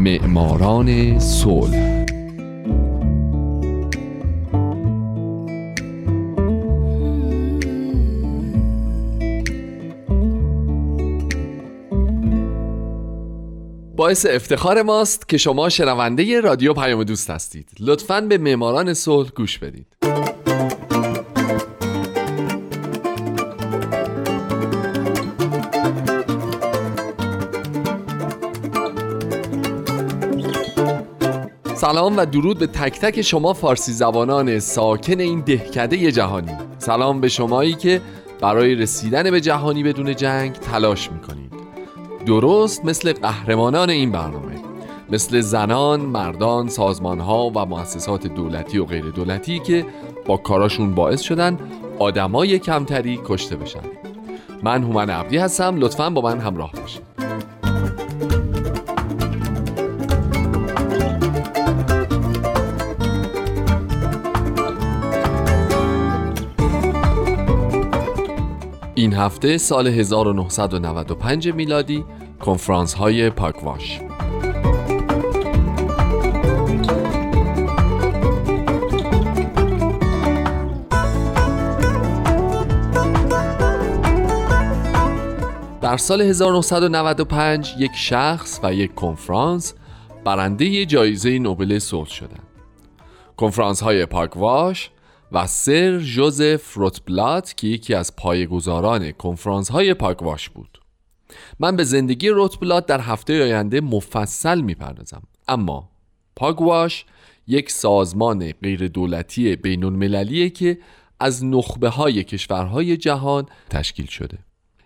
معماران صلح. باعث افتخار ماست که شما شنونده رادیو پیام دوست هستید. لطفا به معماران صلح گوش بدید. سلام و درود به تک تک شما فارسی زبانان ساکن این دهکده جهانی. سلام به شمایی که برای رسیدن به جهانی بدون جنگ تلاش می‌کنید. درست مثل قهرمانان این برنامه. مثل زنان، مردان، سازمانها و مؤسسات دولتی و غیر دولتی که با کاراشون باعث شدن آدمای کمتری کشته بشن. من هومن عبدی هستم. لطفا با من همراه باشید. این هفته سال 1995 میلادی کنفرانس های پاکواش در سال 1995 یک شخص و یک کنفرانس برنده جایزه نوبل صلح شدند. کنفرانس های پاکواش و سر جوزف روتبلات که یکی از پایگزاران کنفرانس های پاکواش بود. من به زندگی روتبلات در هفته آینده مفصل می‌پردازم. اما پاگواش یک سازمان غیر دولتی بین که از نخبه های کشورهای جهان تشکیل شده.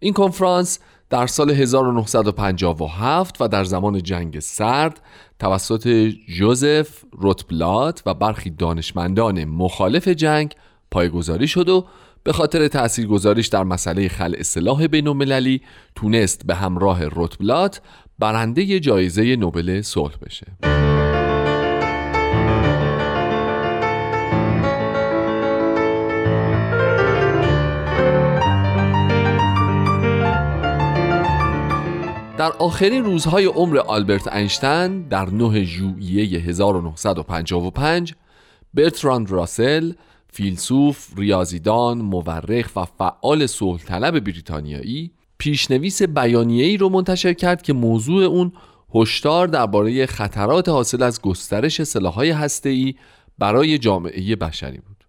این کنفرانس در سال 1957 و در زمان جنگ سرد توسط جوزف روتبلات و برخی دانشمندان مخالف جنگ پایگذاری شد و به خاطر تاثیرگذاریش در مسئله خلع سلاح بین تونست به همراه روتبلات برنده جایزه نوبل صلح بشه. در آخرین روزهای عمر آلبرت اینشتین در 9 ژوئیه 1955 برتراند راسل فیلسوف، ریاضیدان، مورخ و فعال صلح طلب بریتانیایی پیشنویس بیانیه‌ای رو منتشر کرد که موضوع اون هشدار درباره خطرات حاصل از گسترش سلاح‌های هسته‌ای برای جامعه بشری بود.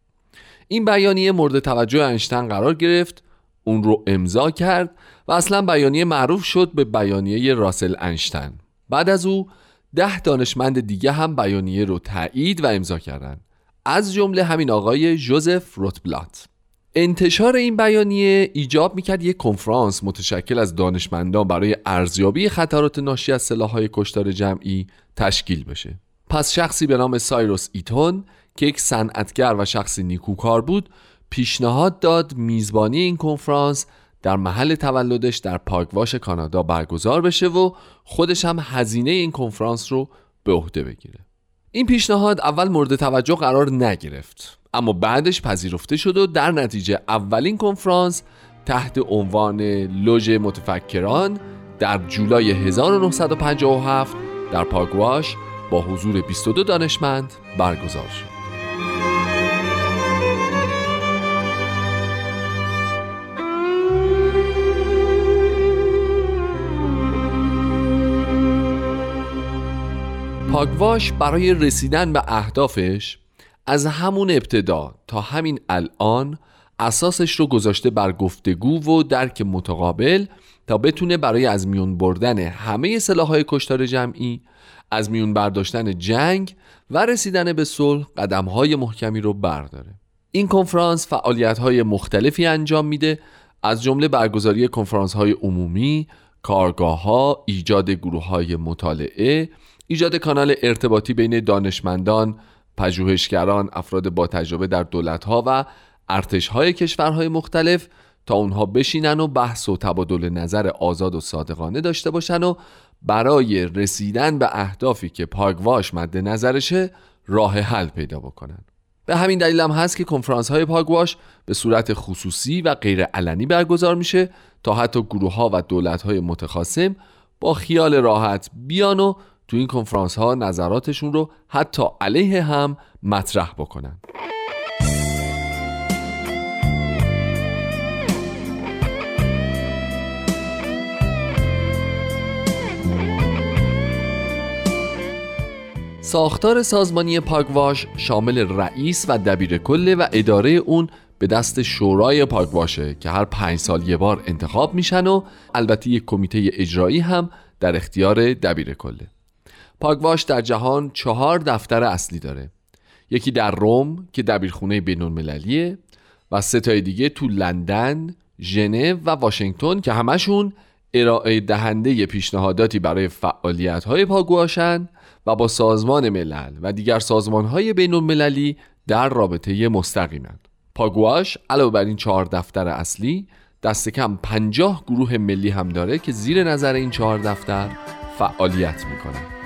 این بیانیه مورد توجه اینشتین قرار گرفت، اون رو امضا کرد و اصلا بیانیه معروف شد به بیانیه راسل انشتن. بعد از او ده دانشمند دیگه هم بیانیه رو تایید و امضا کردند از جمله همین آقای جوزف روتبلات. انتشار این بیانیه ایجاب می‌کرد یک کنفرانس متشکل از دانشمندان برای ارزیابی خطرات ناشی از سلاحهای کشتار جمعی تشکیل بشه. پس شخصی به نام سایروس ایتون که یک صنعتگر و شخصی نیکوکار بود پیشنهاد داد میزبانی این کنفرانس در محل تولدش در پاکواش کانادا برگزار بشه و خودش هم هزینه این کنفرانس رو به عهده بگیره. این پیشنهاد اول مورد توجه قرار نگرفت اما بعدش پذیرفته شد و در نتیجه اولین کنفرانس تحت عنوان لوژ متفکران در جولای 1957 در پاگواش با حضور 22 دانشمند برگزار شد. پاگواش برای رسیدن به اهدافش از همون ابتدا تا همین الان اساسش رو گذاشته بر گفتگو و درک متقابل تا بتونه برای از میون بردن همه سلاحهای کشتار جمعی از میون برداشتن جنگ و رسیدن به صلح قدمهای محکمی رو برداره. این کنفرانس فعالیت‌های مختلفی انجام میده از جمله برگزاری کنفرانس‌های عمومی، کارگاه ایجاد گروه های مطالعه ایجاد کانال ارتباطی بین دانشمندان، پژوهشگران، افراد با تجربه در دولتها و ارتشهای کشورهای مختلف تا اونها بشینن و بحث و تبادل نظر آزاد و صادقانه داشته باشن و برای رسیدن به اهدافی که پاگواش مد نظرشه راه حل پیدا بکنن. به همین دلیل هم هست که کنفرانس های پاگواش به صورت خصوصی و غیر علنی برگزار میشه تا حتی گروه ها و دولت های متخاصم با خیال راحت بیان و تو این کنفرانس ها نظراتشون رو حتی علیه هم مطرح بکنن. ساختار سازمانی پاکواش شامل رئیس و دبیر کله و اداره اون به دست شورای پاکواشه که هر پنج سال یه بار انتخاب میشن و البته یک کمیته اجرایی هم در اختیار دبیر کله. پاکواش در جهان چهار دفتر اصلی داره یکی در روم که دبیرخونه بین المللیه و سه تای دیگه تو لندن، ژنو و واشنگتن که همشون ارائه دهنده پیشنهاداتی برای فعالیت های پاگواشن و با سازمان ملل و دیگر سازمان های بین المللی در رابطه مستقیمند. پاگواش علاوه بر این چهار دفتر اصلی دست کم پنجاه گروه ملی هم داره که زیر نظر این چهار دفتر فعالیت می‌کنن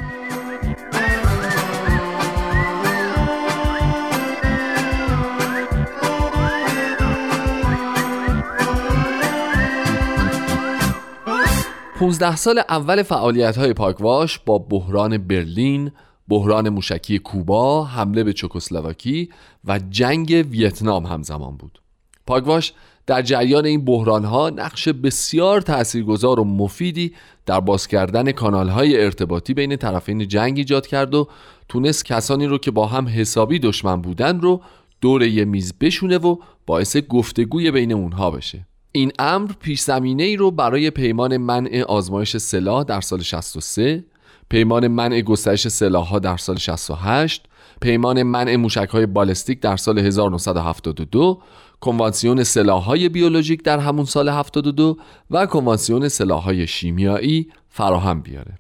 15 سال اول فعالیت های پاکواش با بحران برلین، بحران موشکی کوبا، حمله به چکسلواکی و جنگ ویتنام همزمان بود. پاکواش در جریان این بحران ها نقش بسیار تاثیرگذار و مفیدی در باز کردن کانال های ارتباطی بین طرفین جنگ ایجاد کرد و تونست کسانی رو که با هم حسابی دشمن بودن رو دور یه میز بشونه و باعث گفتگوی بین اونها بشه. این امر پیش زمینه ای رو برای پیمان منع آزمایش سلاح در سال 63 پیمان منع گسترش سلاح ها در سال 68 پیمان منع موشک های بالستیک در سال 1972 کنوانسیون سلاح های بیولوژیک در همون سال 72 و کنوانسیون سلاح های شیمیایی فراهم بیاره.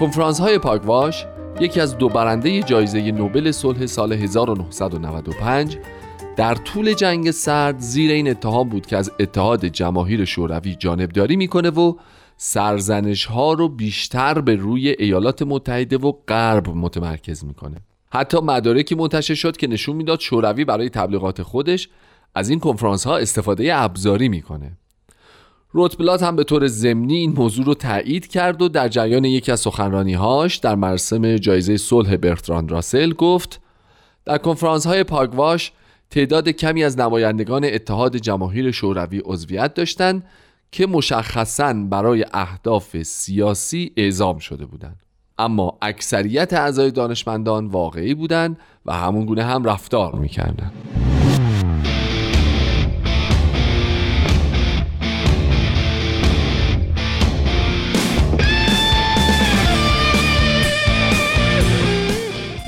کنفرانس های پاکواش یکی از دو برنده جایزه نوبل صلح سال 1995 در طول جنگ سرد زیر این اتهام بود که از اتحاد جماهیر شوروی جانبداری می‌کنه و سرزنش ها رو بیشتر به روی ایالات متحده و غرب متمرکز می‌کنه. حتی مدارکی منتشر شد که نشون می‌داد شوروی برای تبلیغات خودش از این کنفرانس ها استفاده ابزاری می‌کنه. روتبلات هم به طور ضمنی این موضوع رو تایید کرد و در جریان یکی از سخنرانیهاش در مراسم جایزه صلح برتراند راسل گفت در کنفرانس های پاگواش تعداد کمی از نمایندگان اتحاد جماهیر شوروی عضویت داشتند که مشخصا برای اهداف سیاسی اعزام شده بودند. اما اکثریت اعضای دانشمندان واقعی بودند و همون گونه هم رفتار می‌کردند.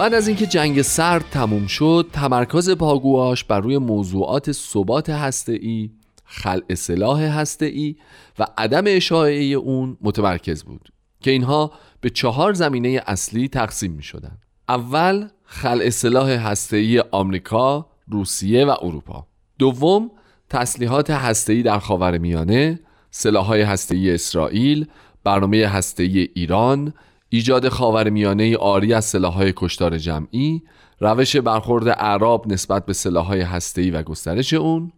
بعد از اینکه جنگ سرد تموم شد تمرکز پاگواش بر روی موضوعات ثبات هسته‌ای خلع سلاح هسته‌ای و عدم اشاعه اون متمرکز بود که اینها به چهار زمینه اصلی تقسیم می شدن. اول خلع سلاح هسته‌ای آمریکا، روسیه و اروپا. دوم تسلیحات هسته‌ای در خاورمیانه، سلاح‌های هسته‌ای اسرائیل، برنامه هسته‌ای ایران، ایجاد خاورمیانه آری از سلاحهای کشتار جمعی روش برخورد اعراب نسبت به سلاحهای هسته‌ای و گسترش اون.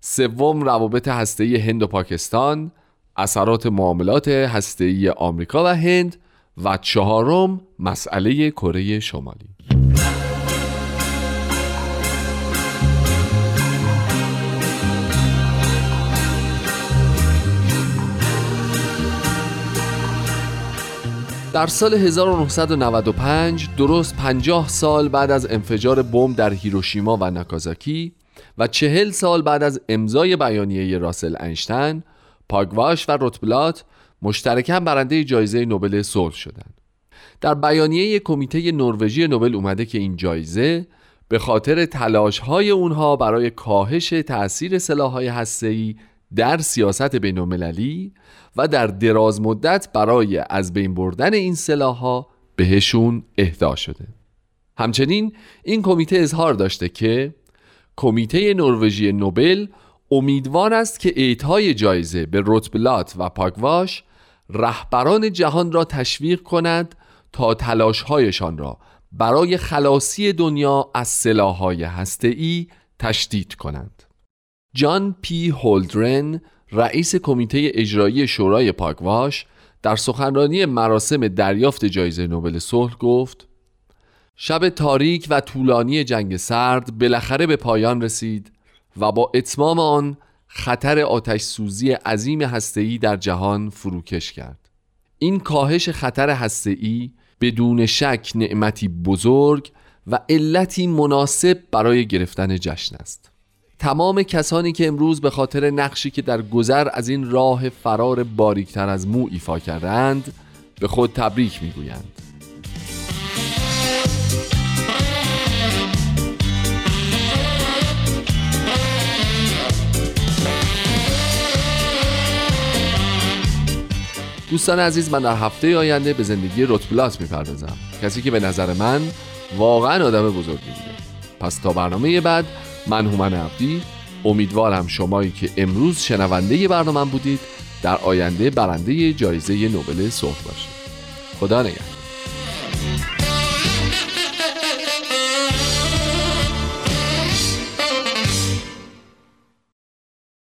سوم روابط هسته‌ای هند و پاکستان اثرات معاملات هسته‌ای آمریکا و هند و چهارم مسئله کره شمالی. در سال 1995 درست 50 سال بعد از انفجار بمب در هیروشیما و ناکازاکی و چهل سال بعد از امضای بیانیه راسل انشتن پاگواش و روتبلات مشترکاً برنده جایزه نوبل صلح شدند. در بیانیه کمیته نروژی نوبل اومده که این جایزه به خاطر تلاش های اونها برای کاهش تأثیر سلاح‌های هسته‌ای در سیاست بین‌المللی و در دراز مدت برای از بین بردن این ها بهشون اهدا شده همچنین این کمیته اظهار داشته که کمیته نروژی نوبل امیدوار است که اعطای جایزه به روتبلات و پاگواش رهبران جهان را تشویق کند تا تلاشهایشان را برای خلاصی دنیا از سلاحهای هسته‌ای تشدید کنند. جان پی هولدرن رئیس کمیته اجرایی شورای پاکواش در سخنرانی مراسم دریافت جایزه نوبل صلح گفت شب تاریک و طولانی جنگ سرد بالاخره به پایان رسید و با اتمام آن خطر آتش سوزی عظیم هسته‌ای در جهان فروکش کرد. این کاهش خطر هسته‌ای بدون شک نعمتی بزرگ و علتی مناسب برای گرفتن جشن است. تمام کسانی که امروز به خاطر نقشی که در گذر از این راه فرار باریکتر از مو ایفا کردند به خود تبریک می‌گویند. دوستان عزیز من در هفته آینده به زندگی رتبلات می‌پردازم. کسی که به نظر من واقعا آدم بزرگی بوده. پس تا برنامه بعد من هومن عبدی. امیدوارم شمایی که امروز شنونده برنامه بودید در آینده برنده جایزه نوبل صلح باشید. خدا نگهدار.